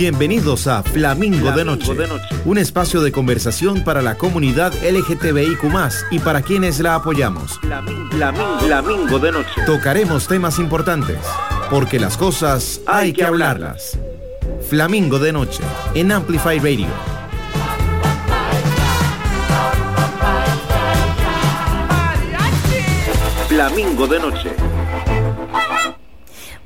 Bienvenidos a Flamingo, de, Noche, un espacio de conversación para la comunidad LGTBIQ y para quienes la apoyamos. Flamingo, de Noche. Tocaremos temas importantes, porque las cosas hay, que hablarlas. Flamingo de Noche, en Amplify Radio. Flamingo de Noche.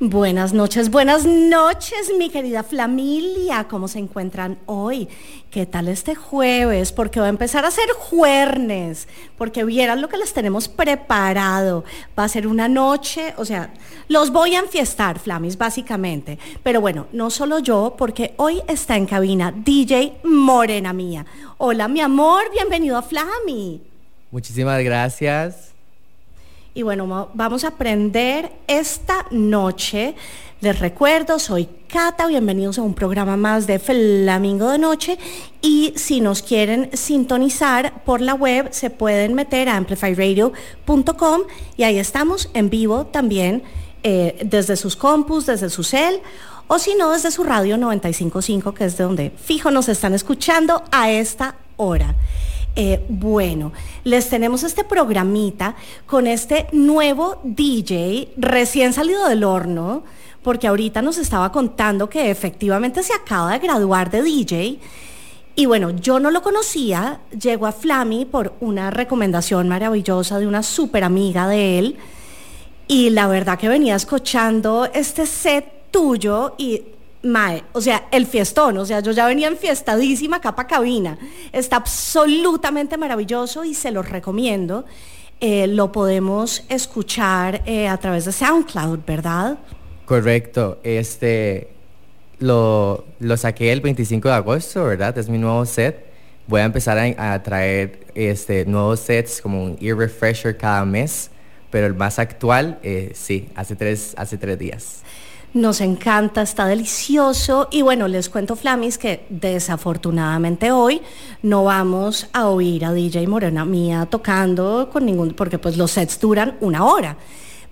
Buenas noches, buenas noches, mi querida familia. ¿Cómo se encuentran hoy? ¿Qué tal este jueves? Porque va a empezar a ser jueves, porque vieran lo que les tenemos preparado. Va a ser una noche, o sea, los voy a enfiestar, Flamis, básicamente. Pero bueno, no solo yo, porque hoy está en cabina DJ Morena Mía. Hola, mi amor, bienvenido a Flami. Muchísimas gracias. Y bueno, vamos a aprender esta noche. Les recuerdo, soy Cata, bienvenidos a un programa más de Flamingo de Noche. Y si nos quieren sintonizar por la web, se pueden meter a amplifyradio.com y ahí estamos en vivo también eh, desde sus compus, desde su cel o si no, desde su radio 955, que es de donde fijo nos están escuchando a esta hora. Eh, bueno, les tenemos este programita con este nuevo DJ recién salido del horno, porque ahorita nos estaba contando que efectivamente se acaba de graduar de DJ. Y bueno, yo no lo conocía, llegó a Flammy por una recomendación maravillosa de una súper amiga de él. Y la verdad que venía escuchando este set tuyo y Mae, o sea, el fiestón, o sea, yo ya venía enfiestadísima capa cabina. Está absolutamente maravilloso y se los recomiendo. Eh, lo podemos escuchar eh, a través de SoundCloud, ¿verdad? Correcto. Este lo, lo, saqué el 25 de agosto, ¿verdad? Es mi nuevo set. Voy a empezar a, traer este, nuevos sets como un ear refresher cada mes, pero el más actual, eh, sí, hace tres, hace tres días. Nos encanta, está delicioso. Y bueno, les cuento, Flamis, que desafortunadamente hoy no vamos a oír a DJ Morena Mía tocando con ningún, porque pues los sets duran una hora.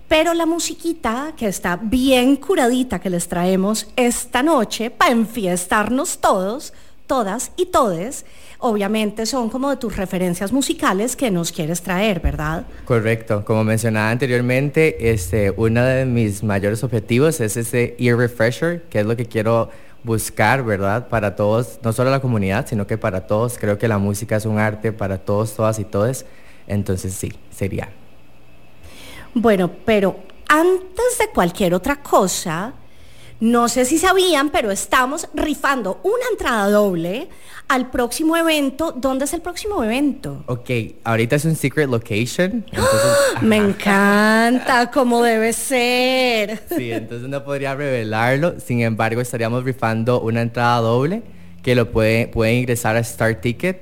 Pero la musiquita que está bien curadita que les traemos esta noche para enfiestarnos todos, todas y todes, obviamente son como de tus referencias musicales que nos quieres traer, ¿verdad? Correcto. Como mencionaba anteriormente, este, uno de mis mayores objetivos es ese ear refresher, que es lo que quiero buscar, ¿verdad? Para todos, no solo la comunidad, sino que para todos. Creo que la música es un arte para todos, todas y todos. Entonces sí, sería. Bueno, pero antes de cualquier otra cosa, no sé si sabían, pero estamos rifando una entrada doble al próximo evento. ¿Dónde es el próximo evento? Ok, ahorita es un secret location. Me encanta, como debe ser. Sí, entonces no podría revelarlo. Sin embargo, estaríamos rifando una entrada doble que lo puede, puede ingresar a Star Ticket,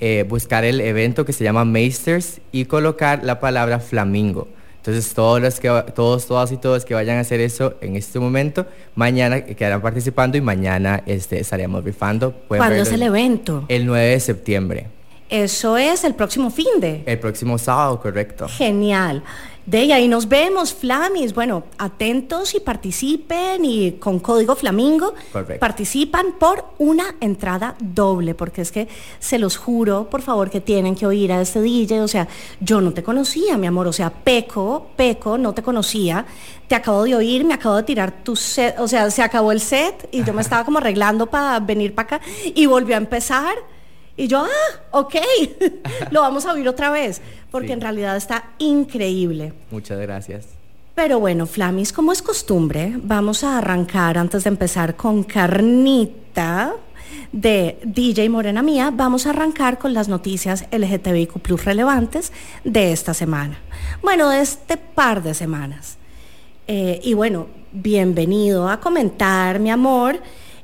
eh, buscar el evento que se llama Masters y colocar la palabra flamingo. Entonces todos los que todos, todas y todos que vayan a hacer eso en este momento, mañana quedarán participando y mañana este, estaríamos rifando. ¿Cuándo es el evento? El 9 de septiembre. Eso es el próximo fin de. El próximo sábado, correcto. Genial. De ahí nos vemos, Flamis. Bueno, atentos y participen y con código Flamingo participan por una entrada doble, porque es que se los juro, por favor, que tienen que oír a este DJ. O sea, yo no te conocía, mi amor. O sea, Peco, Peco, no te conocía. Te acabo de oír, me acabo de tirar tu set. O sea, se acabó el set y yo me estaba como arreglando para venir para acá y volvió a empezar. Y yo, ah, ok, lo vamos a oír otra vez porque en realidad está increíble. Muchas gracias. Pero bueno, Flamis, como es costumbre, vamos a arrancar antes de empezar con carnita de DJ Morena Mía, vamos a arrancar con las noticias LGTBIQ Plus relevantes de esta semana. Bueno, de este par de semanas. Eh, y bueno, bienvenido a comentar, mi amor.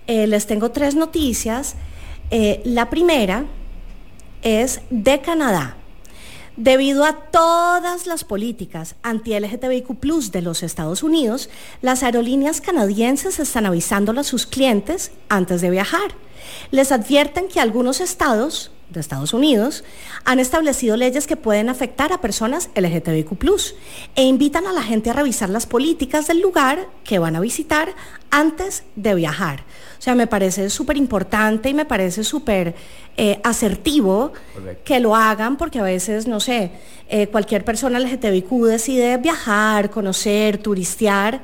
Eh, les tengo tres noticias. Eh, la primera es de Canadá. Debido a todas las políticas anti-LGTBIQ de los Estados Unidos, las aerolíneas canadienses están avisando a sus clientes antes de viajar. Les advierten que algunos estados de Estados Unidos han establecido leyes que pueden afectar a personas LGTBIQ e invitan a la gente a revisar las políticas del lugar que van a visitar antes de viajar. O sea, me parece súper importante y me parece súper eh, asertivo que lo hagan porque a veces, no sé, eh, cualquier persona LGTBIQ decide viajar, conocer, turistear,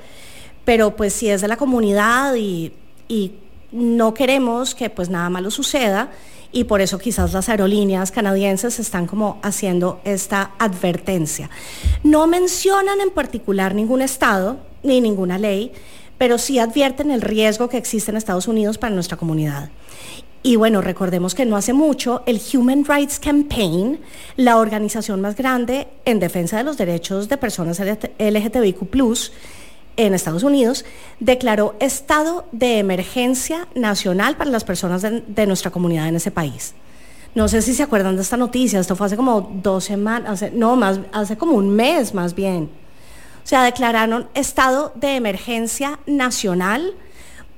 pero pues si es de la comunidad y, y no queremos que pues nada malo suceda, y por eso quizás las aerolíneas canadienses están como haciendo esta advertencia. No mencionan en particular ningún estado ni ninguna ley, pero sí advierten el riesgo que existe en Estados Unidos para nuestra comunidad. Y bueno, recordemos que no hace mucho el Human Rights Campaign, la organización más grande en defensa de los derechos de personas LGTBIQ, en Estados Unidos, declaró estado de emergencia nacional para las personas de, nuestra comunidad en ese país. No sé si se acuerdan de esta noticia, esto fue hace como dos semanas, no, hace como un mes más bien. O sea, declararon estado de emergencia nacional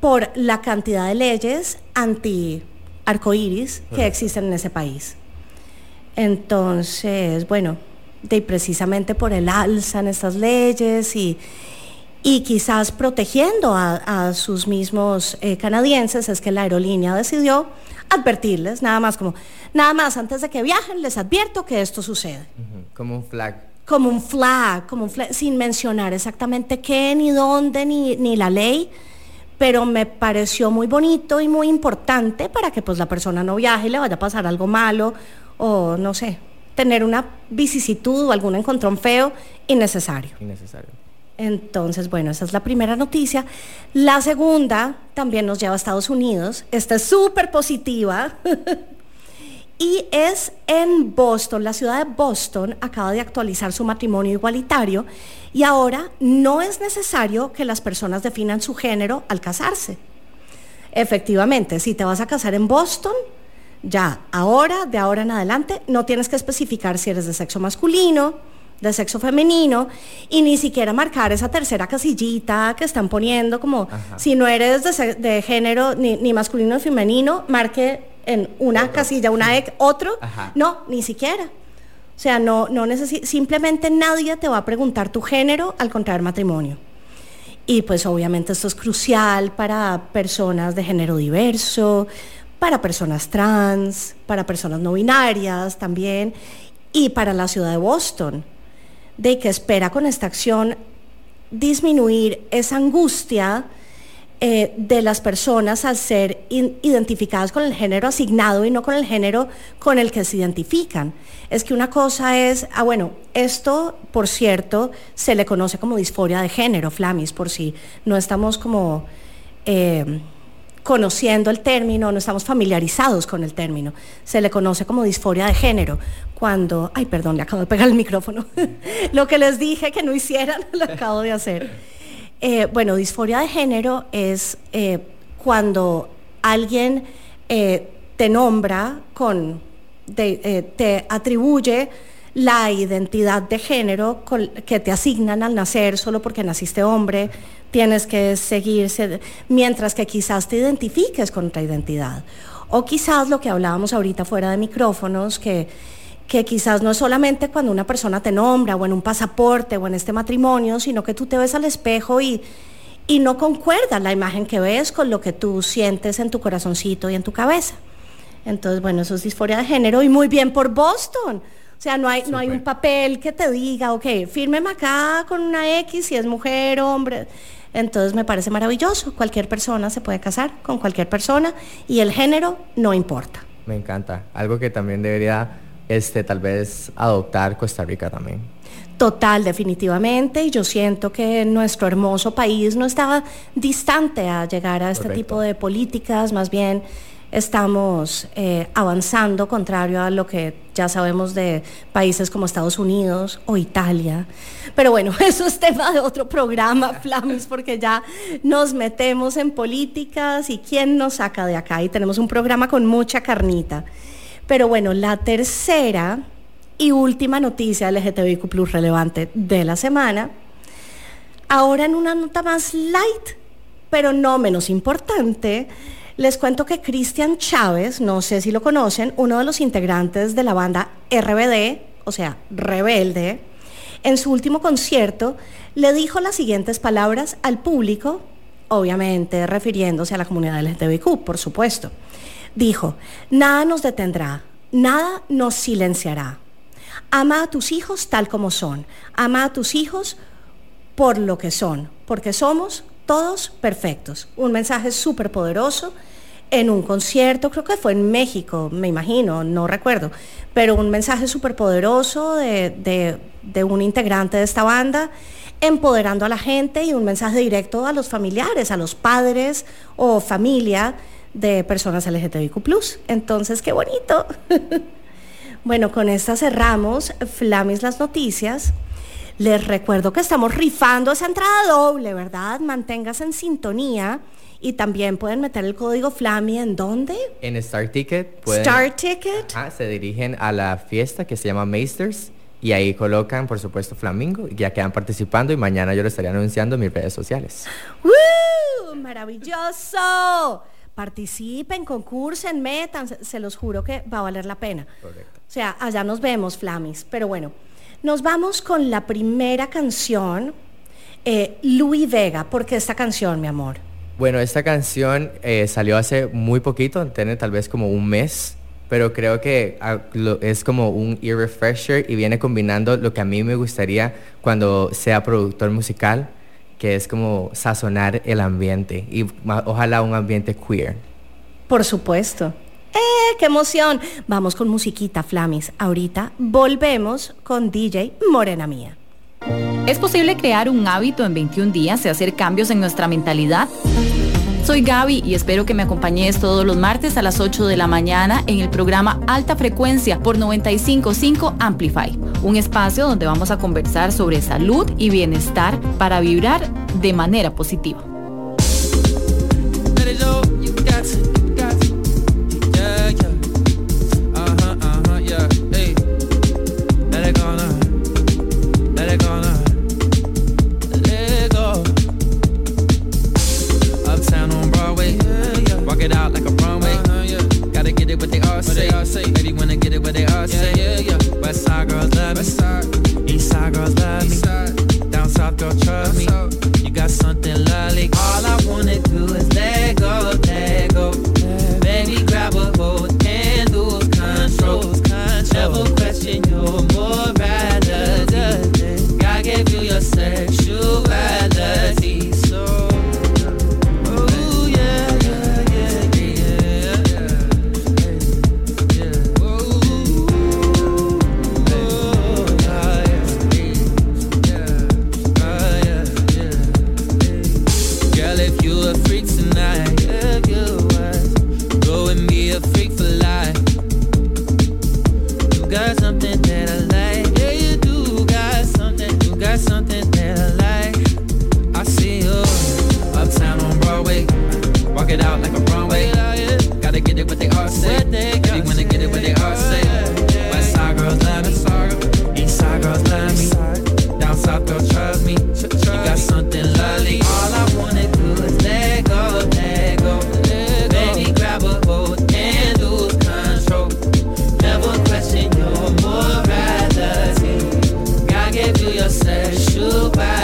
por la cantidad de leyes anti arcoíris que existen en ese país. Entonces, bueno, de precisamente por el alza en estas leyes y, y quizás protegiendo a, sus mismos eh, canadienses es que la aerolínea decidió advertirles, nada más como, nada más antes de que viajen les advierto que esto sucede. Como un flag. Como un flag, como un sin mencionar exactamente qué, ni dónde, ni, ni la ley, pero me pareció muy bonito y muy importante para que pues la persona no viaje y le vaya a pasar algo malo o no sé, tener una vicisitud o algún encontrón feo innecesario. Innecesario. Entonces, bueno, esa es la primera noticia. La segunda también nos lleva a Estados Unidos. Esta es súper positiva. y es en Boston. La ciudad de Boston acaba de actualizar su matrimonio igualitario y ahora no es necesario que las personas definan su género al casarse. Efectivamente, si te vas a casar en Boston, ya ahora, de ahora en adelante, no tienes que especificar si eres de sexo masculino, de sexo femenino y ni siquiera marcar esa tercera casillita que están poniendo como si no eres de, género ni, masculino ni femenino, marque en una casilla, una ex, otro. No, ni siquiera. O sea, no, no simplemente nadie te va a preguntar tu género al contraer matrimonio. Y pues obviamente esto es crucial para personas de género diverso, para personas trans, para personas no binarias también, y para la ciudad de Boston de que espera con esta acción disminuir esa angustia eh, de las personas al ser identificadas con el género asignado y no con el género con el que se identifican. Es que una cosa es, ah bueno, esto, por cierto, se le conoce como disforia de género, Flamis, por si no estamos como... Eh, conociendo el término, no estamos familiarizados con el término. Se le conoce como disforia de género. Cuando, ay, perdón, le acabo de pegar el micrófono. Lo que les dije que no hicieran, lo acabo de hacer. Eh, bueno, disforia de género es eh, cuando alguien eh, te nombra con, te atribuye la identidad de género que te asignan al nacer solo porque naciste hombre, tienes que seguirse, mientras que quizás te identifiques con otra identidad. O quizás lo que hablábamos ahorita fuera de micrófonos, que, que quizás no es solamente cuando una persona te nombra o en un pasaporte o en este matrimonio, sino que tú te ves al espejo y, y no concuerda la imagen que ves con lo que tú sientes en tu corazoncito y en tu cabeza. Entonces, bueno, eso es disforia de género y muy bien por Boston. O sea, no hay, no hay un papel que te diga, ok, fírmeme acá con una X si es mujer, hombre. Entonces me parece maravilloso. Cualquier persona se puede casar con cualquier persona y el género no importa. Me encanta. Algo que también debería, este, tal vez, adoptar Costa Rica también. Total, definitivamente. Y yo siento que nuestro hermoso país no estaba distante a llegar a este tipo de políticas, más bien estamos eh, avanzando, contrario a lo que ya sabemos de países como Estados Unidos o Italia. Pero bueno, eso es tema de otro programa, Flamis, porque ya nos metemos en políticas y quién nos saca de acá. Y tenemos un programa con mucha carnita. Pero bueno, la tercera y última noticia LGTBIQ Plus relevante de la semana, ahora en una nota más light, pero no menos importante, Les cuento que Cristian Chávez, no sé si lo conocen, uno de los integrantes de la banda RBD, o sea, Rebelde, en su último concierto le dijo las siguientes palabras al público, obviamente refiriéndose a la comunidad LGTBIQ, por supuesto. Dijo, nada nos detendrá, nada nos silenciará. Ama a tus hijos tal como son, ama a tus hijos por lo que son, porque somos todos perfectos. Un mensaje súper poderoso en un concierto, creo que fue en México, me imagino, no recuerdo, pero un mensaje súper poderoso de, de, un integrante de esta banda, empoderando a la gente y un mensaje directo a los familiares, a los padres o familia de personas LGTBIQ. Entonces, qué bonito. bueno, con esta cerramos Flamis las noticias. Les recuerdo que estamos rifando esa entrada doble, ¿verdad? Manténgase en sintonía. Y también pueden meter el código FLAMI en dónde? En Star Ticket. Star Ticket. se dirigen a la fiesta que se llama Masters y ahí colocan, por supuesto, Flamingo y ya quedan participando y mañana yo lo estaré anunciando en mis redes sociales. ¡Woo! ¡Maravilloso! Participen, concursen, metan, se los juro que va a valer la pena. Correcto. O sea, allá nos vemos, Flamis. Pero bueno, nos vamos con la primera canción, eh, Louis Vega. ¿Por qué esta canción, mi amor? Bueno, esta canción eh, salió hace muy poquito, tiene tal vez como un mes, pero creo que ah, es como un ear refresher y viene combinando lo que a mí me gustaría cuando sea productor musical, que es como sazonar el ambiente y ojalá un ambiente queer. Por supuesto. ¡Eh, qué emoción! Vamos con musiquita, Flamis. Ahorita volvemos con DJ Morena Mía. ¿Es posible crear un hábito en 21 días y hacer cambios en nuestra mentalidad? Soy Gaby y espero que me acompañes todos los martes a las 8 de la mañana en el programa Alta Frecuencia por 955 Amplify, un espacio donde vamos a conversar sobre salud y bienestar para vibrar de manera positiva. Should back.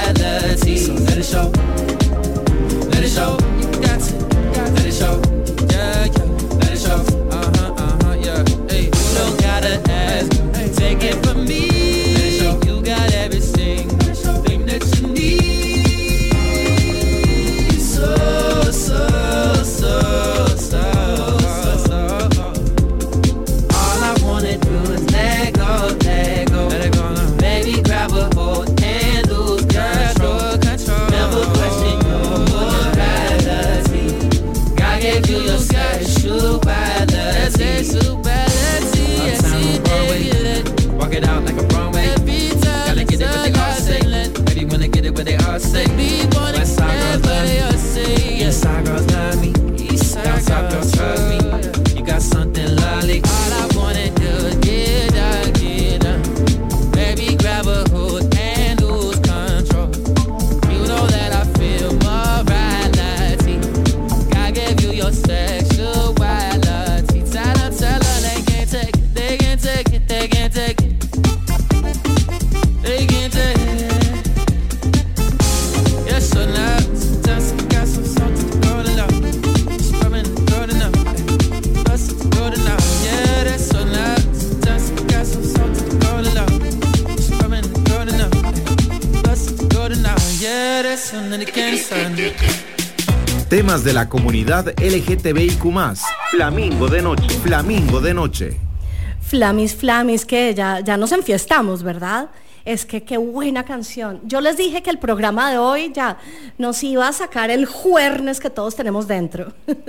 Comunidad LGTBIQ. Flamingo de noche. Flamingo de noche. Flamis, Flamis, que ya, ya nos enfiestamos, ¿verdad? Es que qué buena canción. Yo les dije que el programa de hoy ya nos iba a sacar el juernes que todos tenemos dentro.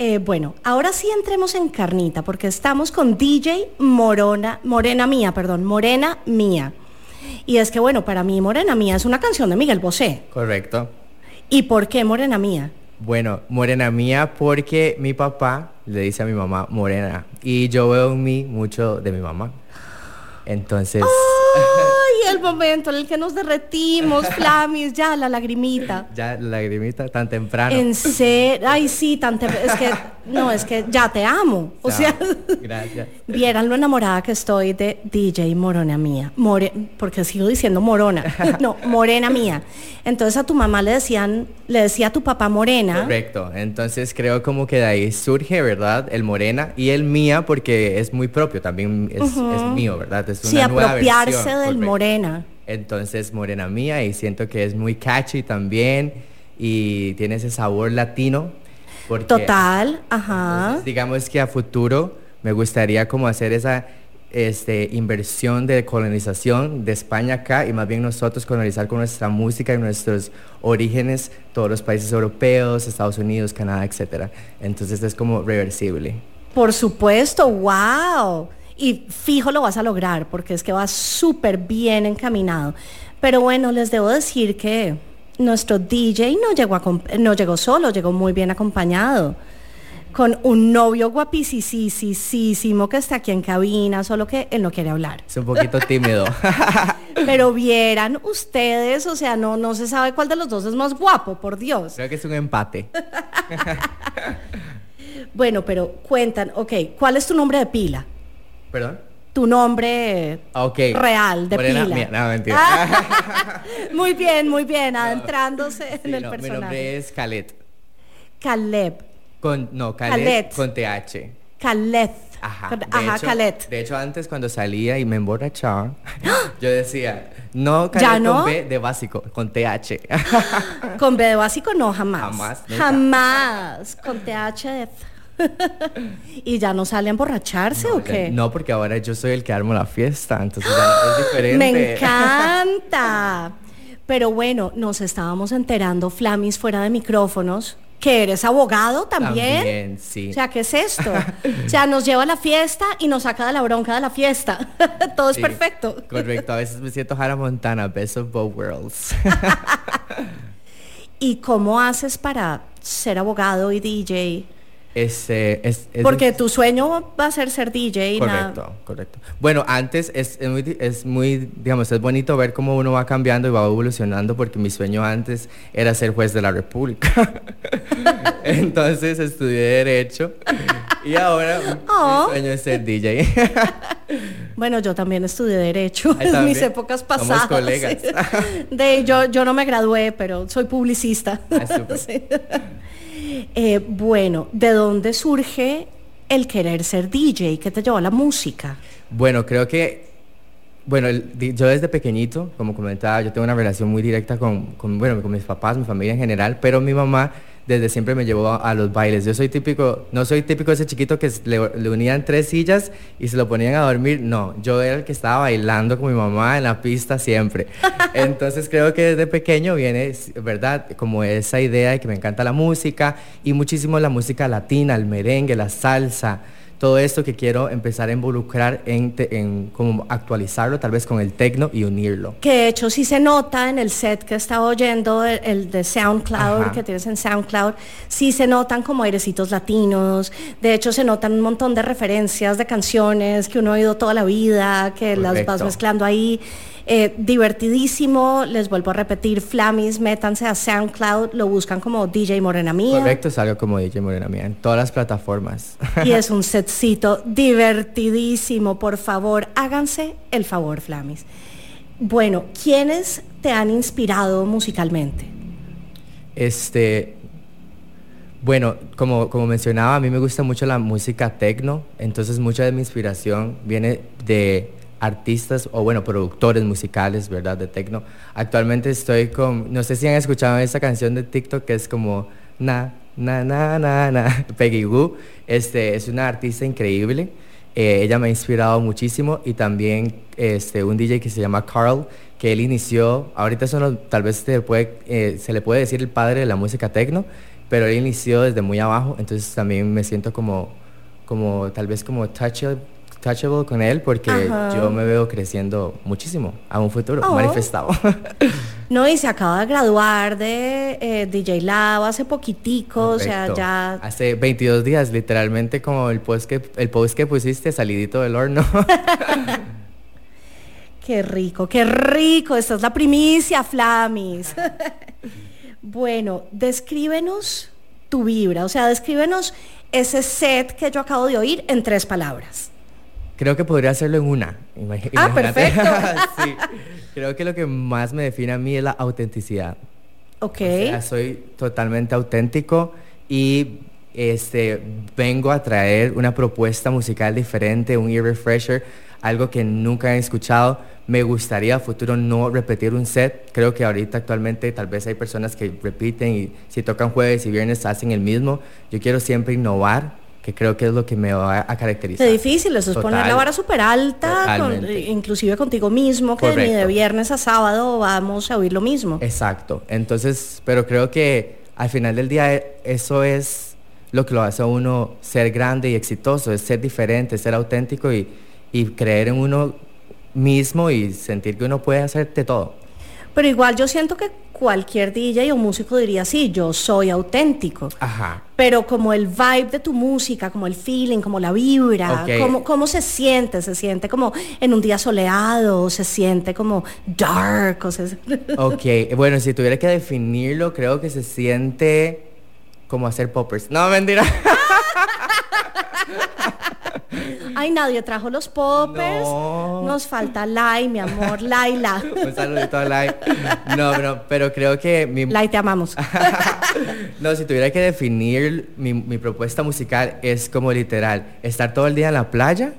Eh, bueno, ahora sí entremos en carnita, porque estamos con DJ Morona, Morena Mía, perdón, Morena Mía. Y es que, bueno, para mí Morena Mía es una canción de Miguel Bosé. Correcto. ¿Y por qué Morena Mía? Bueno, Morena Mía porque mi papá le dice a mi mamá Morena y yo veo en mí mucho de mi mamá. Entonces... ¡Ay! El momento en el que nos derretimos, Flamis, ya la lagrimita. Ya la lagrimita tan temprano. En serio, ay sí, tan temprano. Es que, no, es que ya te amo. O sea, gracias. Vieran lo enamorada que estoy de DJ Morona Mía. More, porque sigo diciendo Morona. No, Morena Mía. Entonces a tu mamá le decían, le decía a tu papá Morena. Correcto. Entonces creo como que de ahí surge, ¿verdad? El Morena y el Mía porque es muy propio, también es, es mío, ¿verdad? Es una Sí, nueva apropiarse versión, del correcto. Morena. Entonces Morena Mía y siento que es muy catchy también y tiene ese sabor latino. Porque, Total, ajá. Entonces, digamos que a futuro me gustaría como hacer esa este, inversión de colonización de España acá y más bien nosotros colonizar con nuestra música y nuestros orígenes todos los países europeos, Estados Unidos, Canadá, etc. Entonces es como reversible. Por supuesto, wow. Y fijo lo vas a lograr porque es que va súper bien encaminado. Pero bueno, les debo decir que nuestro DJ no llegó, no llegó solo, llegó muy bien acompañado. Con un novio guapísimo que está aquí en cabina, solo que él no quiere hablar. Es un poquito tímido. Pero vieran ustedes, o sea, no, no se sabe cuál de los dos es más guapo, por Dios. Creo que es un empate. Bueno, pero cuentan, ok, ¿cuál es tu nombre de pila? ¿Perdón? Tu nombre Ok. real, de Morena pila. Mía. No, mentira. Ah, muy bien, muy bien, adentrándose en el no, mi personaje. nombre es Khaled. Caleb, Con, no, Khaled, Khaled. con TH. Caleb. Ajá. De Ajá, hecho, Khaled. De hecho, antes cuando salía y me emborrachaba, yo decía, no Khaled ¿Ya no? con B de básico, con TH. Con B de básico no, jamás. Jamás, nunca. Jamás. Con TH. ¿Y ya no sale a emborracharse o qué? No, porque ahora yo soy el que armo la fiesta, entonces ya es diferente. Me encanta. Pero bueno, nos estábamos enterando, Flamis, fuera de micrófonos, que eres abogado también. También, sí. O sea, ¿qué es esto? O sea, nos lleva a la fiesta y nos saca de la bronca de la fiesta. Todo es Sí, perfecto. Correcto, a veces me siento Hannah Montana, best of both worlds. ¿Y cómo haces para ser abogado y DJ? Es, es Porque tu sueño va a ser ser DJ. nada- Correcto, correcto. Bueno, antes es, es muy, di- es muy, digamos, es bonito ver cómo uno va cambiando y va evolucionando porque mi sueño antes era ser juez de la República. Entonces estudié Derecho y ahora mi- Oh. mi sueño es ser DJ. Bueno, yo también estudié Derecho en también. mis épocas Somos pasadas. colegas. sí. De, yo, yo no me gradué, pero soy publicista. Ah. Eh, bueno, ¿de dónde surge el querer ser DJ? ¿Qué te llevó a la música? Bueno, creo que, bueno, el- yo desde pequeñito, como comentaba, yo tengo una relación muy directa con, con, bueno, con mis papás, mi familia en general, pero mi mamá desde siempre me llevó a, a los bailes. Yo soy típico, no soy típico ese chiquito que le, le unían tres sillas y se lo ponían a dormir. No, yo era el que estaba bailando con mi mamá en la pista siempre. Entonces creo que desde pequeño viene, ¿verdad? Como esa idea de que me encanta la música y muchísimo la música latina, el merengue, la salsa todo esto que quiero empezar a involucrar en, como actualizarlo tal vez con el tecno y unirlo. Que de hecho sí se nota en el set que estaba oyendo, el, el de SoundCloud, Ajá. que tienes en SoundCloud, sí se notan como airecitos latinos, de hecho se notan un montón de referencias de canciones que uno ha oído toda la vida, que las vas mezclando ahí. Eh, divertidísimo, les vuelvo a repetir, Flamis, métanse a SoundCloud, lo buscan como DJ Morena Mía. Correcto, salgo como DJ Morena Mía en todas las plataformas. Y es un setcito divertidísimo. Por favor, háganse el favor, Flamis. Bueno, ¿quiénes te han inspirado musicalmente? Este, bueno, como, como mencionaba, a mí me gusta mucho la música tecno, entonces mucha de mi inspiración viene de artistas o bueno, productores musicales, ¿verdad? De techno. Actualmente estoy con, no sé si han escuchado esta canción de TikTok que es como na, na, na, na, na, Peggy Goo. Este, es una artista increíble. Eh, ella me ha inspirado muchísimo y también este, un DJ que se llama Carl, que él inició, ahorita son tal vez se, puede, eh, se le puede decir el padre de la música techno, pero él inició desde muy abajo, entonces también me siento como, como tal vez como touchable, touchable con él porque yo me veo creciendo muchísimo a un futuro oh. manifestado. no, y se acaba de graduar de eh, DJ Lab hace poquitico, o sea, ya... Hace 22 días, literalmente como el post que, el post que pusiste salidito del horno. qué rico, qué rico, esta es la primicia, Flamis. bueno, descríbenos tu vibra, o sea, descríbenos ese set que yo acabo de oír en tres palabras. Creo que podría hacerlo en una. ah, perfecto. sí. Creo que lo que más me define a mí es la autenticidad. Ok. soy totalmente auténtico y este, vengo a traer una propuesta musical diferente, un ear refresher, algo que nunca he escuchado. Me gustaría a futuro no repetir un set. Creo que ahorita actualmente tal vez hay personas que repiten y si tocan jueves y viernes hacen el mismo. Yo quiero siempre innovar que creo que es lo que me va a caracterizar. Es difícil, eso es poner la vara súper alta, inclusive contigo mismo, que ni de viernes a sábado vamos a oír lo mismo. Exacto, entonces, pero creo que al final del día eso es lo que lo hace a uno ser grande y exitoso, es ser diferente, ser auténtico y, y creer en uno mismo y sentir que uno puede hacerte todo. Pero igual yo siento que cualquier DJ o músico diría, sí, yo soy auténtico. Ajá. Pero como el vibe de tu música, como el feeling, como la vibra, ¿cómo, se siente? ¿Se siente como en un día soleado? ¿Se siente como dark? O ok, bueno, si tuviera que definirlo, creo que se siente como hacer poppers. No, mentira. Ay, nadie trajo los poppers. Nos falta Lai, mi amor, Laila. Un saludito a Lai. No, pero, pero creo que mi... Lai, te amamos. no, si tuviera que definir mi, mi propuesta musical es como literal, estar todo el día en la playa,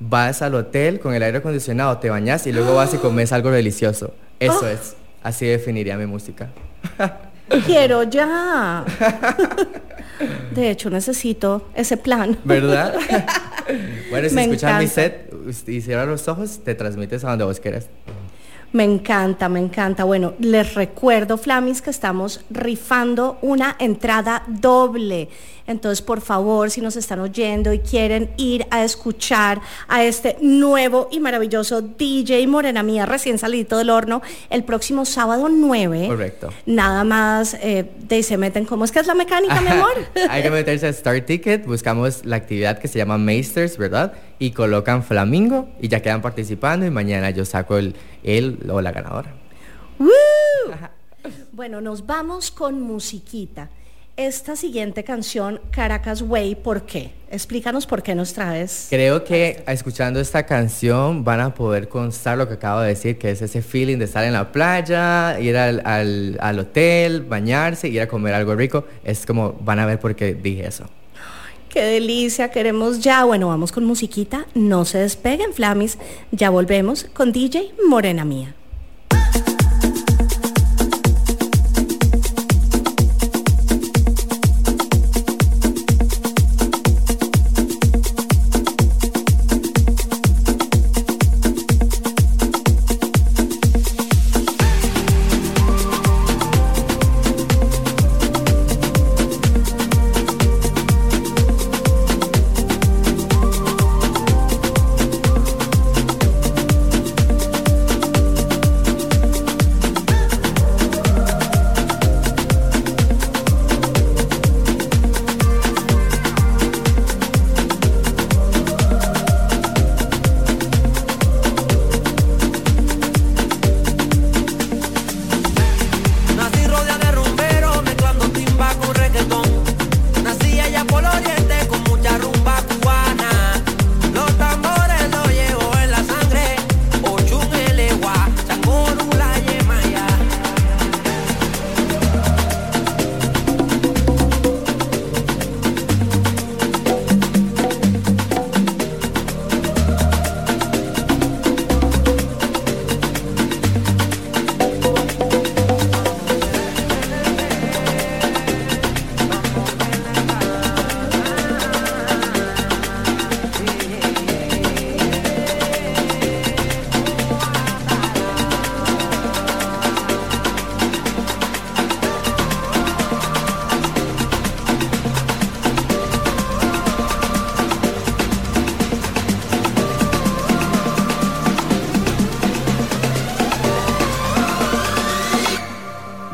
vas al hotel con el aire acondicionado, te bañas y luego vas y comes algo delicioso. Eso oh. es. Así definiría mi música. Quiero ya. De hecho, necesito ese plan. ¿Verdad? bueno, si escuchas mi set y cierras los ojos, te transmites a donde vos quieras. Me encanta, me encanta. Bueno, les recuerdo, Flamis, que estamos rifando una entrada doble. Entonces, por favor, si nos están oyendo y quieren ir a escuchar a este nuevo y maravilloso DJ Morena Mía, recién salido del horno, el próximo sábado 9. Correcto. Nada más eh, de se meten, ¿cómo es que es la mecánica, mi amor? Hay que meterse a Start Ticket, buscamos la actividad que se llama Maesters, ¿verdad? Y colocan Flamingo y ya quedan participando y mañana yo saco el, el o la ganadora. Bueno, nos vamos con musiquita esta siguiente canción, Caracas Way, ¿por qué? Explícanos por qué nos traes. Creo que escuchando esta canción van a poder constar lo que acabo de decir, que es ese feeling de estar en la playa, ir al, al, hotel, bañarse, ir a comer algo rico. Es como van a ver por qué dije eso. Qué delicia, queremos ya. Bueno, vamos con musiquita. No se despeguen, Flamis. Ya volvemos con DJ Morena Mía.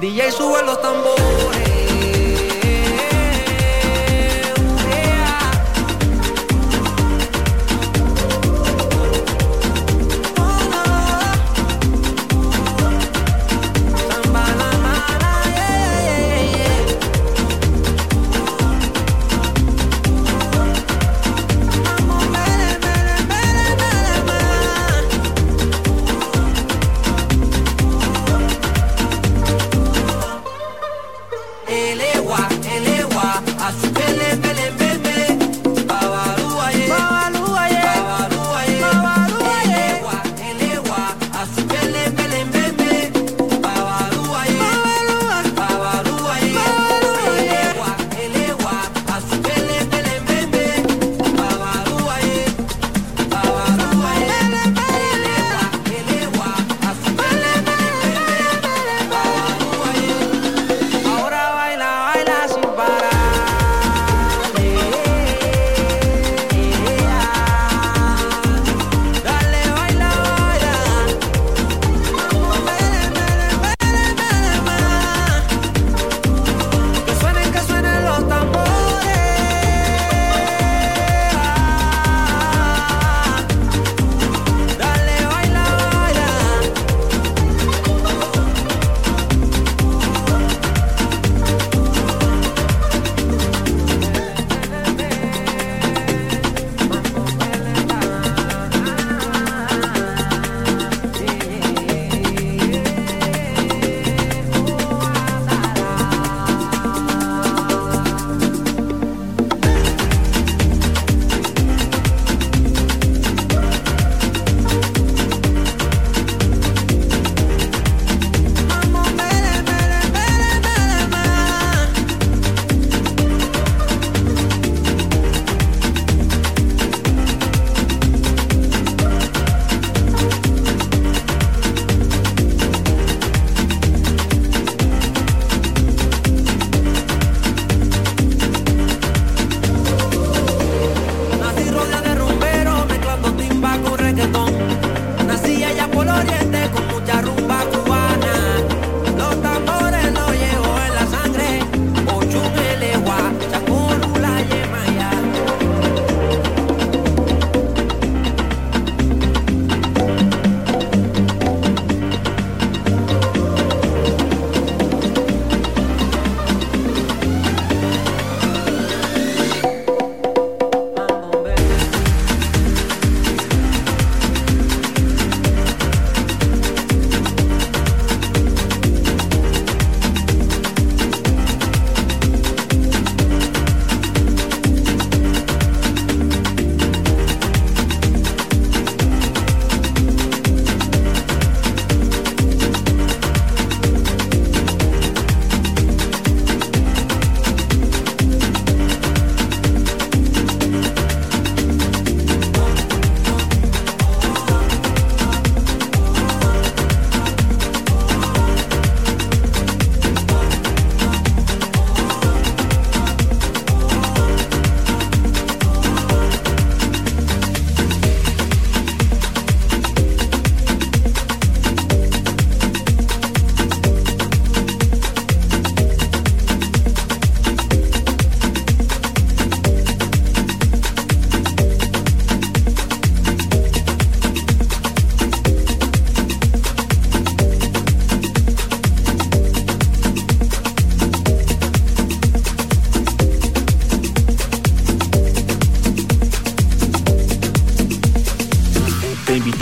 DJ sube los tambores.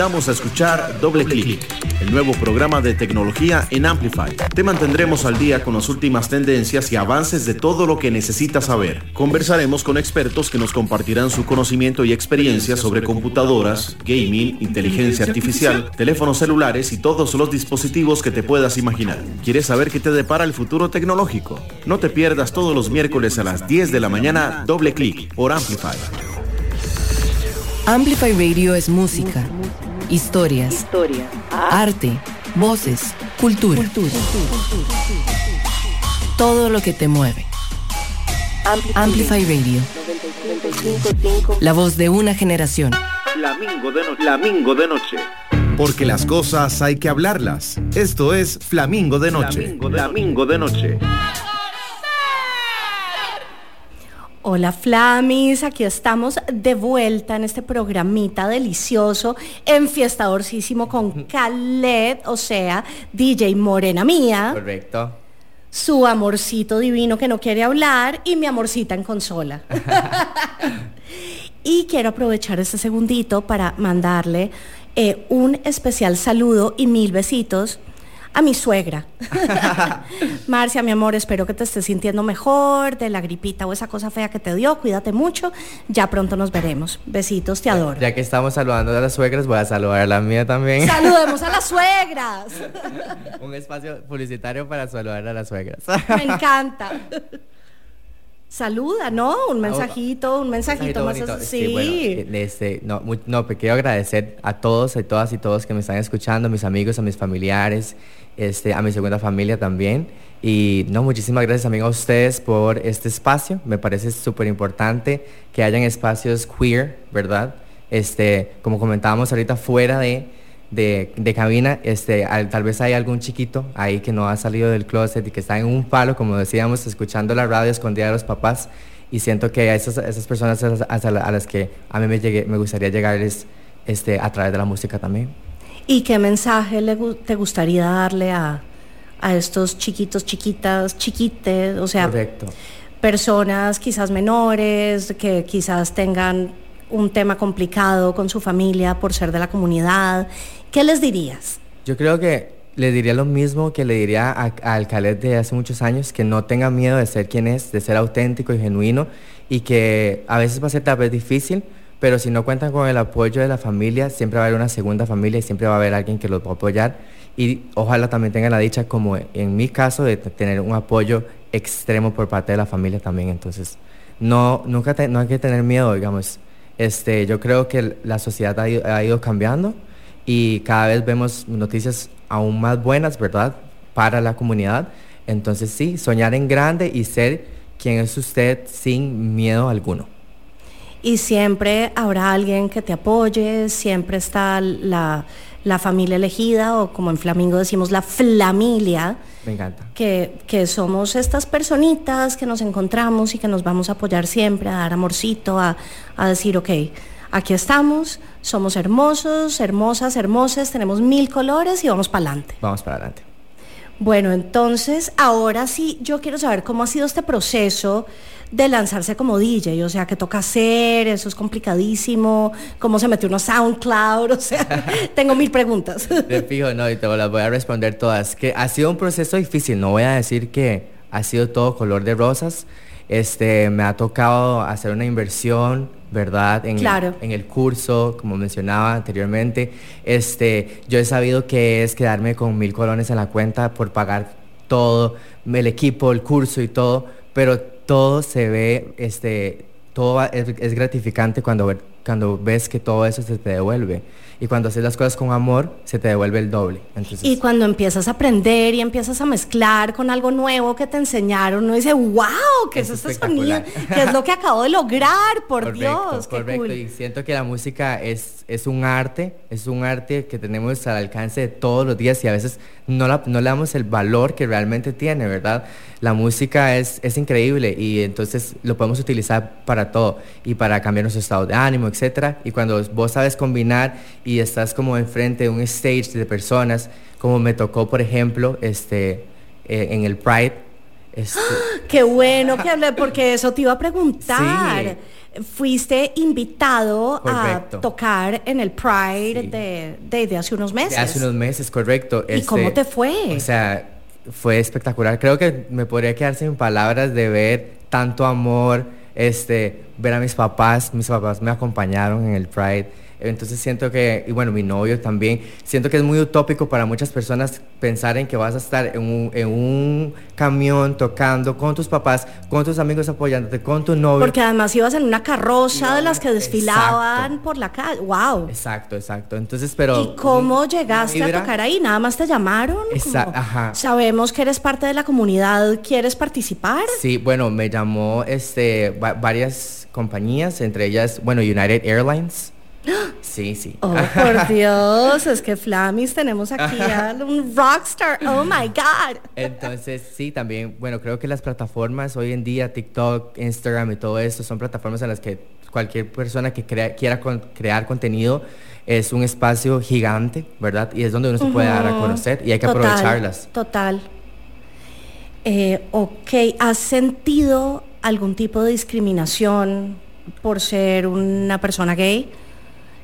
Invitamos a escuchar Doble Clic, el nuevo programa de tecnología en Amplify. Te mantendremos al día con las últimas tendencias y avances de todo lo que necesitas saber. Conversaremos con expertos que nos compartirán su conocimiento y experiencia sobre computadoras, gaming, inteligencia artificial, teléfonos celulares y todos los dispositivos que te puedas imaginar. ¿Quieres saber qué te depara el futuro tecnológico? No te pierdas todos los miércoles a las 10 de la mañana Doble Clic por Amplify. Amplify Radio es música historias, arte, voces, cultura. Todo lo que te mueve. Amplify Radio. La voz de una generación. Flamingo de, de noche. porque las cosas hay que hablarlas. Esto es Flamingo de Noche. Flamingo de, Flamingo de Noche. Hola Flamis, aquí estamos de vuelta en este programita delicioso, enfiestadorcísimo con Khaled, o sea, DJ Morena Mía. Correcto. Su amorcito divino que no quiere hablar y mi amorcita en consola. y quiero aprovechar este segundito para mandarle eh, un especial saludo y mil besitos a mi suegra. Marcia, mi amor, espero que te estés sintiendo mejor de la gripita o esa cosa fea que te dio. Cuídate mucho. Ya pronto nos veremos. Besitos, te adoro. Ya que estamos saludando a las suegras, voy a saludar a la mía también. Saludemos a las suegras. Un espacio publicitario para saludar a las suegras. Me encanta. Saluda, ¿no? Un ah, mensajito, un mensajito, más así. Sí, bueno, este, no, no, pues quiero agradecer a todos, a todas y todos que me están escuchando, a mis amigos, a mis familiares, este, a mi segunda familia también. Y no, muchísimas gracias también a ustedes por este espacio. Me parece súper importante que hayan espacios queer, ¿verdad? Este, como comentábamos ahorita, fuera de, de, cabina, este, tal vez hay algún chiquito ahí que no ha salido del closet y que está en un palo, como decíamos, escuchando la radio escondida de los papás. Y siento que a esas, esas personas a, las que a mí me, llegué, me gustaría llegar es este, a través de la música también. ¿Y qué mensaje le, te gustaría darle a, estos chiquitos, chiquitas, chiquites? O sea, personas quizás menores, que quizás tengan un tema complicado con su familia por ser de la comunidad. ¿Qué les dirías? Yo creo que le diría lo mismo que le diría al Khaled de hace muchos años, que no tenga miedo de ser quien es, de ser auténtico y genuino, y que a veces va a ser tal vez difícil, pero si no cuentan con el apoyo de la familia, siempre va a haber una segunda familia y siempre va a haber alguien que los va a apoyar. Y ojalá también tengan la dicha, como en mi caso, de tener un apoyo extremo por parte de la familia también. Entonces, no, nunca no hay que tener miedo, digamos. Este, yo creo que la sociedad ha ido, ha ido cambiando y cada vez vemos noticias aún más buenas, ¿verdad? Para la comunidad. Entonces, sí, soñar en grande y ser quien es usted sin miedo alguno y siempre habrá alguien que te apoye, siempre está la, familia elegida o como en Flamingo decimos la flamilia. Me encanta. Que, que, somos estas personitas que nos encontramos y que nos vamos a apoyar siempre, a dar amorcito, a, a decir, ok, aquí estamos, somos hermosos, hermosas, hermosas, tenemos mil colores y vamos para adelante. Vamos para adelante. Bueno, entonces ahora sí, yo quiero saber cómo ha sido este proceso de lanzarse como DJ, o sea, que toca hacer, eso es complicadísimo, cómo se metió uno a SoundCloud, o sea, tengo mil preguntas. De fijo, no, y te las voy a responder todas. Que ha sido un proceso difícil, no voy a decir que ha sido todo color de rosas, este, me ha tocado hacer una inversión, ¿verdad? En, claro. en el curso, como mencionaba anteriormente, este, yo he sabido que es quedarme con mil colones en la cuenta por pagar todo, el equipo, el curso y todo, pero todo se ve, este, todo es, gratificante cuando, cuando ves que todo eso se te devuelve. Y cuando haces las cosas con amor, se te devuelve el doble. y cuando empiezas a aprender y empiezas a mezclar con algo nuevo que te enseñaron, uno dice, wow, ¿qué es, es este sonido? ¿Qué es lo que acabo de lograr? Por Dios. Qué correcto. Y siento que la música es, es un arte, es un arte que tenemos al alcance de todos los días y a veces no, no le damos el valor que realmente tiene, ¿verdad? La música es, es increíble y entonces lo podemos utilizar para todo y para cambiar nuestro estado de ánimo, etc. Y cuando vos sabes combinar y estás como enfrente de un stage de personas, como me tocó, por ejemplo, este, eh, en el Pride. Este Qué bueno que hablé, porque eso te iba a preguntar. Fuiste invitado a tocar en el Pride de, hace unos meses. hace unos meses, correcto. ¿Y cómo este, te fue? O sea, fue espectacular. Creo que me podría quedar sin palabras de ver tanto amor, este, ver a mis papás. Mis papás me acompañaron en el Pride entonces siento que, y bueno, mi novio también, siento que es muy utópico para muchas personas pensar en que vas a estar en un, camión tocando con tus papás, con tus amigos apoyándote, con tu novio. Porque además ibas en una carroza de las que desfilaban por la calle. ¡Wow! Exacto, exacto. Entonces, pero... ¿Y cómo llegaste a tocar ahí? ¿Nada más te llamaron? Exacto. Ajá. Sabemos que eres parte de la comunidad, ¿quieres participar? Sí, bueno, me llamó este, varias compañías, entre ellas, bueno, United Airlines Sí, sí. Oh, por Dios, es que Flamis tenemos aquí a un rockstar. Oh my God. Entonces, sí, también, bueno, creo que las plataformas hoy en día, TikTok, Instagram y todo esto, son plataformas en las que cualquier persona que quiera crear contenido es un espacio gigante, ¿verdad? Y es donde uno se puede dar a conocer y hay que aprovecharlas. Total. Eh, ok, ¿has sentido algún tipo de discriminación por ser una persona gay?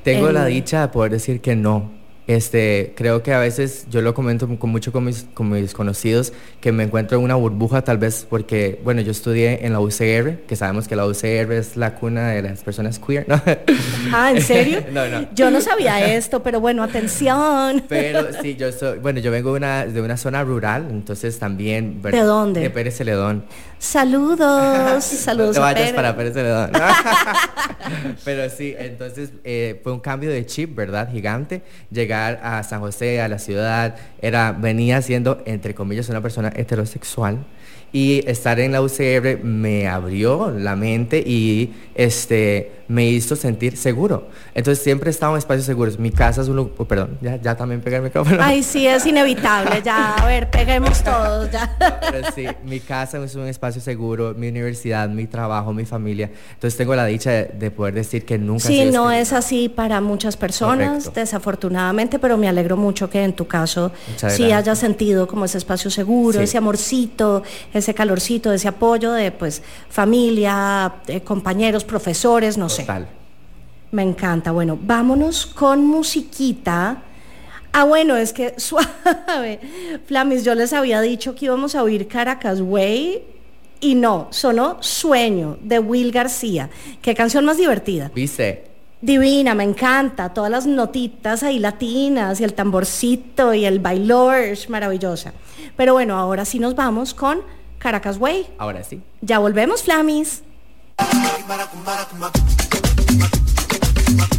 Tengo la dicha de poder decir que no. Este, creo que a veces yo lo comento con mucho con mis, con mis conocidos que me encuentro en una burbuja tal vez porque, bueno, yo estudié en la UCR, que sabemos que la UCR es la cuna de las personas queer, ¿no? Ah, ¿en serio? no, no. Yo no sabía esto, pero bueno, atención. Pero sí, yo soy, bueno, yo vengo de una, de una zona rural, entonces también... ¿De dónde? De Pérez Celedón. Saludos, saludos. No te vayas para Pérez Celedón. pero sí, entonces eh, fue un cambio de chip, ¿verdad? Gigante. Llegar a San José, a la ciudad, era, venía siendo, entre comillas, una persona heterosexual y estar en la UCR me abrió la mente y este me hizo sentir seguro. Entonces siempre he estado en espacios seguros. Mi casa es un lugar, oh, perdón, ya, ya también pegué el micrófono. Ay, sí, es inevitable, ya, a ver, peguemos todos, ya. Pero sí, mi casa es un espacio seguro, mi universidad, mi trabajo, mi familia. Entonces tengo la dicha de, poder decir que nunca... Sí, no es así para muchas personas, desafortunadamente, pero me alegro mucho que en tu caso sí hayas sentido como ese espacio seguro, ese amorcito, ese calorcito, ese apoyo de pues familia, compañeros, profesores, no sé. Me encanta. Bueno, vámonos con musiquita. Ah, bueno, es que suave. Flamis, yo les había dicho que íbamos a oír Caracas Way y no, sonó Sueño de Will García. Qué canción más divertida. Viste. Divina, me encanta. Todas las notitas ahí latinas y el tamborcito y el bailor, maravillosa. Pero bueno, ahora sí nos vamos con Caracas Way. Ahora sí. Ya volvemos, Flamis. Maracumbá, maracumbá, maracumbá, maracumbá, maracumbá, maracumbá,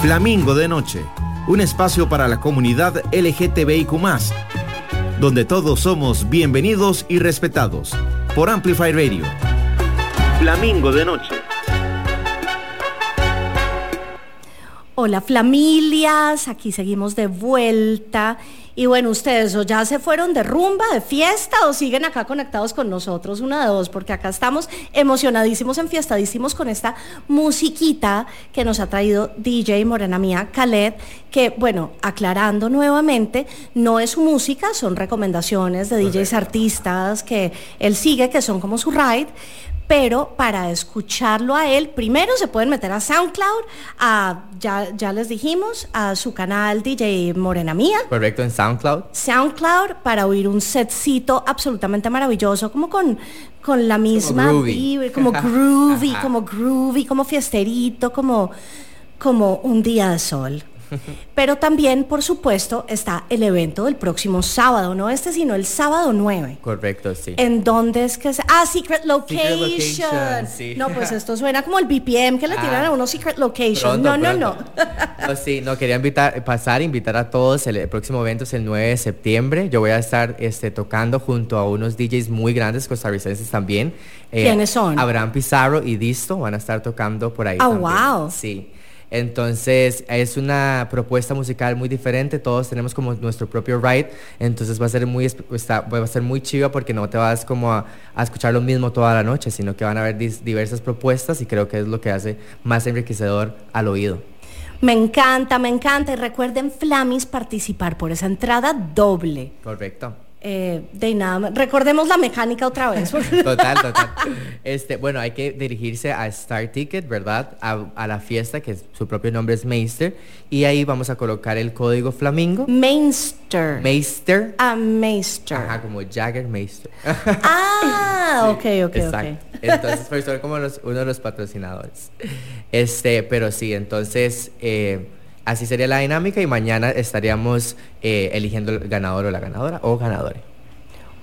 Flamingo de Noche, un espacio para la comunidad LGTBIQ, donde todos somos bienvenidos y respetados. Por Amplify Radio. Flamingo de Noche. Hola familias, aquí seguimos de vuelta y bueno, ustedes o ya se fueron de rumba, de fiesta o siguen acá conectados con nosotros, una de dos, porque acá estamos emocionadísimos, enfiestadísimos con esta musiquita que nos ha traído DJ Morena Mía Khaled, que bueno, aclarando nuevamente, no es su música, son recomendaciones de DJs artistas que él sigue, que son como su ride pero para escucharlo a él, primero se pueden meter a SoundCloud, a, ya, ya les dijimos, a su canal DJ Morena Mía. Correcto, en SoundCloud. SoundCloud para oír un setcito absolutamente maravilloso, como con, con la misma Como groovy. como groovy, como groovy, como fiesterito, como, como un día de sol. Pero también, por supuesto, está el evento del próximo sábado, no este, sino el sábado 9. Correcto, sí. ¿En dónde es que se.? Ah, Secret Location. Location, sí. No, pues esto suena como el BPM que le tiran Ah. a uno Secret Location. Pronto, no, no, pronto. no. No, sí, no, quería invitar, pasar, invitar a todos. El, el próximo evento es el 9 de septiembre. Yo voy a estar este, tocando junto a unos DJs muy grandes, costarricenses también. Eh, ¿Quiénes son? Abraham Pizarro y Disto van a estar tocando por ahí. Ah, wow. Sí. Entonces, es una propuesta musical muy diferente. Todos tenemos como nuestro propio ride. Entonces, va a ser muy, está- va a ser muy chiva porque no te vas como a, a escuchar lo mismo toda la noche, sino que van a haber diversas propuestas y creo que es lo que hace más enriquecedor al oído. Me encanta, me encanta. Y recuerden, Flamis, participar por esa entrada doble. Correcto. Eh, de nada. Recordemos la mecánica otra vez. Total, total. Este, bueno, hay que dirigirse a Star Ticket, ¿verdad? A, a la fiesta, que su propio nombre es Meister. Y ahí vamos a colocar el código Flamingo. Mainster. Meister. a Meister. Ajá, como Jagger Meister. Ah, ok, ok, Exacto. ok. Entonces, pues son como los- uno de los patrocinadores. Este, pero sí, entonces, eh, así sería la dinámica y mañana estaríamos eh, eligiendo el ganador o la ganadora o ganadores.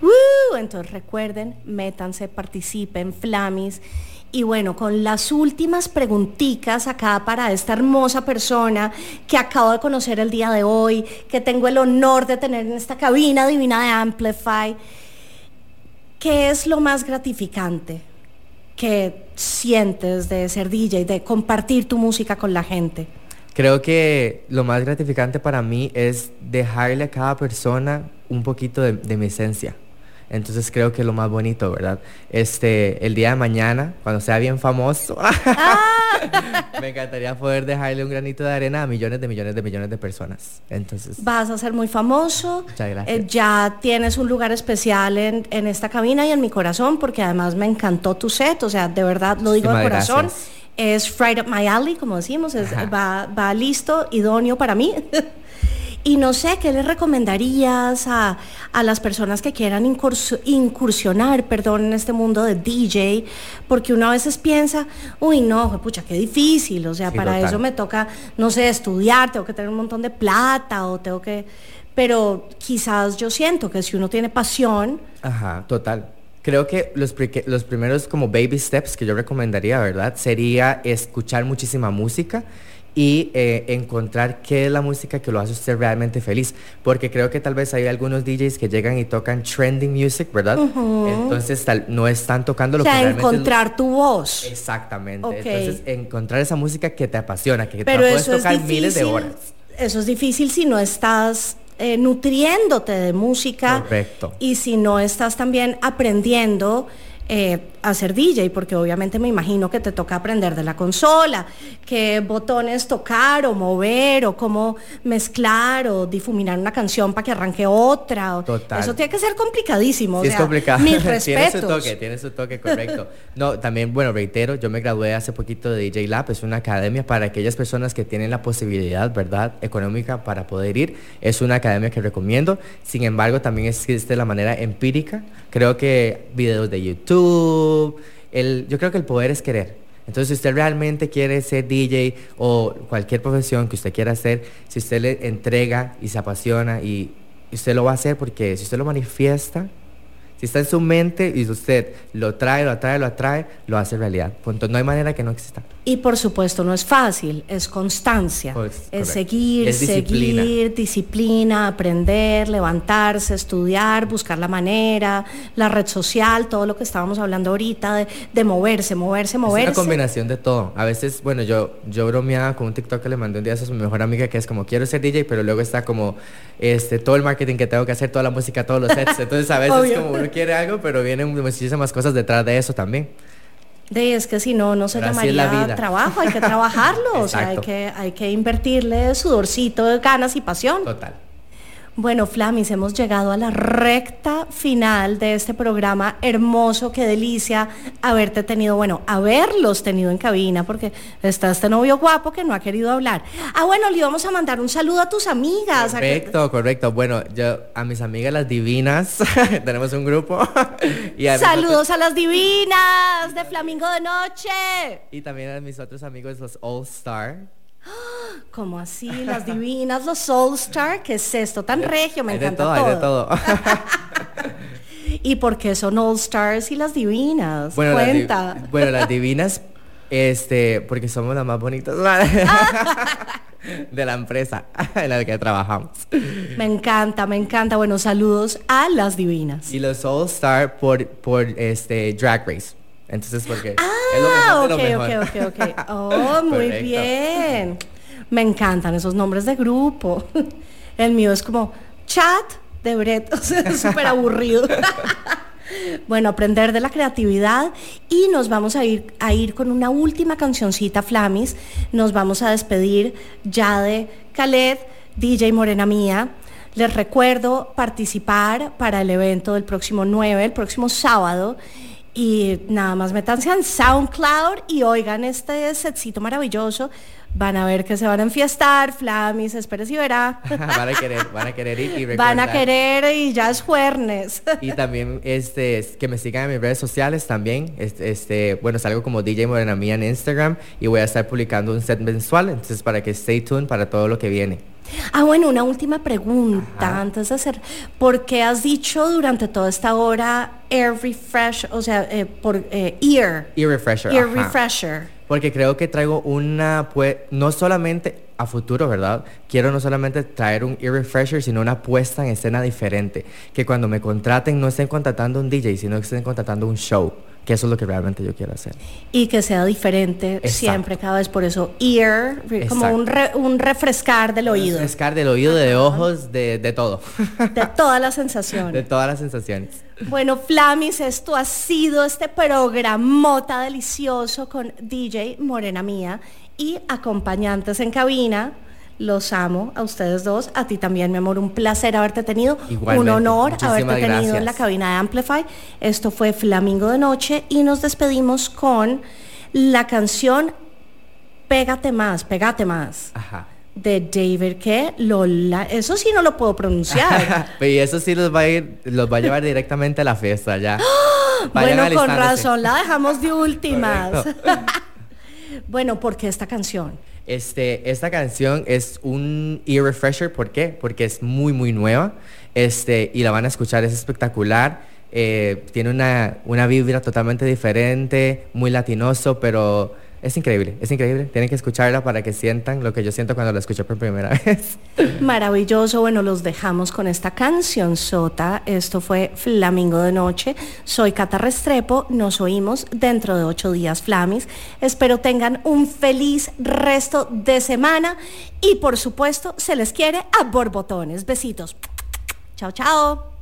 ¡Woo! Entonces recuerden, métanse, participen, Flamis. Y bueno, con las últimas preguntitas acá para esta hermosa persona que acabo de conocer el día de hoy, que tengo el honor de tener en esta cabina divina de Amplify. ¿Qué es lo más gratificante que sientes de ser DJ, de compartir tu música con la gente? Creo que lo más gratificante para mí es dejarle a cada persona un poquito de, de mi esencia. Entonces creo que es lo más bonito, ¿verdad? Este, el día de mañana, cuando sea bien famoso, me encantaría poder dejarle un granito de arena a millones de millones de millones de personas. Entonces, Vas a ser muy famoso. Muchas gracias. Eh, ya tienes un lugar especial en, en esta cabina y en mi corazón porque además me encantó tu set. O sea, de verdad lo digo de corazón. gracias. Es right up my alley, como decimos. es- va, va listo, idóneo para mí. y no sé, ¿qué le recomendarías a, a las personas que quieran incurs- incursionar, perdón, en este mundo de DJ? Porque uno a veces piensa, uy, no, pucha, qué difícil. O sea, Sí, para total. eso me toca, no sé, estudiar, tengo que tener un montón de plata o tengo que... Pero quizás yo siento que si uno tiene pasión, Ajá, total. Creo que los, pri- los primeros como baby steps que yo recomendaría, ¿verdad? Sería escuchar muchísima música y eh, encontrar qué es la música que lo hace usted realmente feliz. Porque creo que tal vez hay algunos DJs que llegan y tocan trending music, ¿verdad? Entonces tal, no están tocando o lo que sea, realmente... es lo- encontrar tu voz. Exactamente. Entonces encontrar esa música que te apasiona, que Pero te la puedes tocar difícil. miles de horas. Eso es difícil si no estás eh, nutriéndote de música y si no estás también aprendiendo eh, hacer DJ, porque obviamente me imagino que te toca aprender de la consola, qué botones tocar o mover o cómo mezclar o difuminar una canción para que arranque otra. Total. Eso tiene que ser complicadísimo. Sí, o es complicado. Mis tiene respetos. su toque, tiene su toque, correcto. no, también, bueno, reitero, yo me gradué hace poquito de DJ Lab, es una academia para aquellas personas que tienen la posibilidad, ¿verdad?, económica para poder ir. Es una academia que recomiendo. Sin embargo, también existe la manera empírica. Creo que videos de YouTube, el, yo creo que el poder es querer. Entonces, si usted realmente quiere ser DJ o cualquier profesión que usted quiera hacer, si usted le entrega y se apasiona y usted lo va a hacer porque si usted lo manifiesta, si está en su mente y usted lo trae, lo atrae, lo atrae, lo hace realidad. Punto. No hay manera que no exista. Y por supuesto no es fácil, es constancia, Pues, es seguir, Es disciplina. seguir, disciplina, aprender, levantarse, estudiar, buscar la manera, la red social, todo lo que estábamos hablando ahorita de, de moverse, moverse, Es moverse. una combinación de todo. A veces, bueno, yo, yo bromeaba con un TikTok que le mandé un día a su mejor amiga que es como, quiero ser DJ, pero luego está como, este, todo el marketing que tengo que hacer, toda la música, todos los sets. Entonces a veces como uno quiere algo, pero vienen muchísimas cosas detrás de eso también. De es que si no, no se llamaría trabajo, hay que trabajarlo, o sea, hay que, hay que invertirle sudorcito, ganas y pasión. Total. Bueno, Flamis, hemos llegado a la recta final de este programa hermoso, qué delicia haberte tenido, bueno, haberlos tenido en cabina, porque está este novio guapo que no ha querido hablar. Ah, bueno, le íbamos a mandar un saludo a tus amigas. que- Correcto, correcto. Bueno, yo a mis amigas las divinas, tenemos un grupo. y a mis Saludos a las divinas de Flamingo de Noche. y también a mis otros amigos, los All Star. ¿Cómo así? Las divinas, los Soul Star, ¿qué es esto? Tan regio, me Hay de encanta todo, todo. hay de todo. ¿Y por qué son All Stars y las divinas? Bueno, las, Cuenta. bueno, las divinas, este, porque somos las más bonitas de la empresa en la que trabajamos. Me encanta, me encanta. Bueno, saludos a las divinas. Y los All Star por, por este Drag Race. Entonces, porque es lo Ah, mejor de ok, lo mejor. ok, ok, ok. Oh, muy bien. Me encantan esos nombres de grupo. El mío es como chat de Brett, o sea, es súper aburrido. Bueno, aprender de la creatividad y nos vamos a ir, a ir con una última cancioncita, Flamis. Nos vamos a despedir ya de Khaled, DJ Morena Mía. Les recuerdo participar para el evento del próximo 9, el próximo sábado. Y nada más métanse en SoundCloud y oigan este setcito maravilloso. Van a ver que se van a enfiestar, Flamis, espere si verá. van a querer, van a querer ir y Van a recordar. querer y ya es jueves. Y también este es- que me sigan en mis redes sociales también. Este, este, bueno, salgo como DJ Morena Mía en Instagram y voy a estar publicando un set mensual. Entonces, para que stay tuned para todo lo que viene. Ah, bueno, una última pregunta Ajá. antes de hacer. ¿Por qué has dicho durante toda esta hora air refresh, o sea, eh, por eh, ear? Y refresher. Ear ajá. refresher. Porque creo que traigo una, pues, no solamente a futuro, ¿verdad? Quiero no solamente traer un refresher, sino una puesta en escena diferente. Que cuando me contraten no estén contratando un DJ, sino que estén contratando un show. Que eso es lo que realmente yo quiero hacer. Y que sea diferente Exacto. siempre, cada vez. Por eso, ear, como un, re- un refrescar del oído, Refrescar del oído, de ojos, de, de todo. de todas las de sensaciones. todas las sensaciones. Bueno, Flamis, esto ha sido este programota delicioso con DJ Morena Mía y acompañantes en cabina. Los amo a ustedes dos, a ti también, mi amor, un placer haberte tenido, un honor Muchísimas haberte tenido en la cabina de Amplify. Esto fue Flamingo de Noche y nos despedimos con la canción Pégate más, pégate más Ajá. de David que Lola, eso sí no lo puedo pronunciar. y eso sí los va a ir, los va a llevar directamente a la fiesta ya. Vayan bueno, con razón la dejamos de últimas. Bueno, porque esta canción. Este, esta canción es un ear refresher, ¿por qué? Porque es muy, muy nueva. Este, y la van a escuchar, es espectacular. Eh, tiene una, una vibra totalmente diferente, muy latinoso, pero es increíble, es increíble. Tienen que escucharla para que sientan lo que yo siento cuando la escuché por primera vez. Maravilloso. Bueno, los dejamos con esta canción sota. Esto fue Flamingo de Noche. Soy Cata Restrepo. Nos oímos dentro de ocho días, Flamis. Espero tengan un feliz resto de semana. Y por supuesto, se les quiere a borbotones. Besitos. Chao, chao.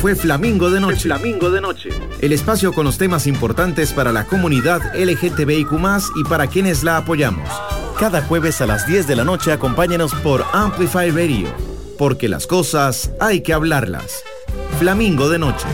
Fue Flamingo de Noche. Flamingo de Noche. El espacio con los temas importantes para la comunidad LGTBIQ y para quienes la apoyamos. Cada jueves a las 10 de la noche acompáñanos por Amplify Radio, porque las cosas hay que hablarlas. Flamingo de Noche.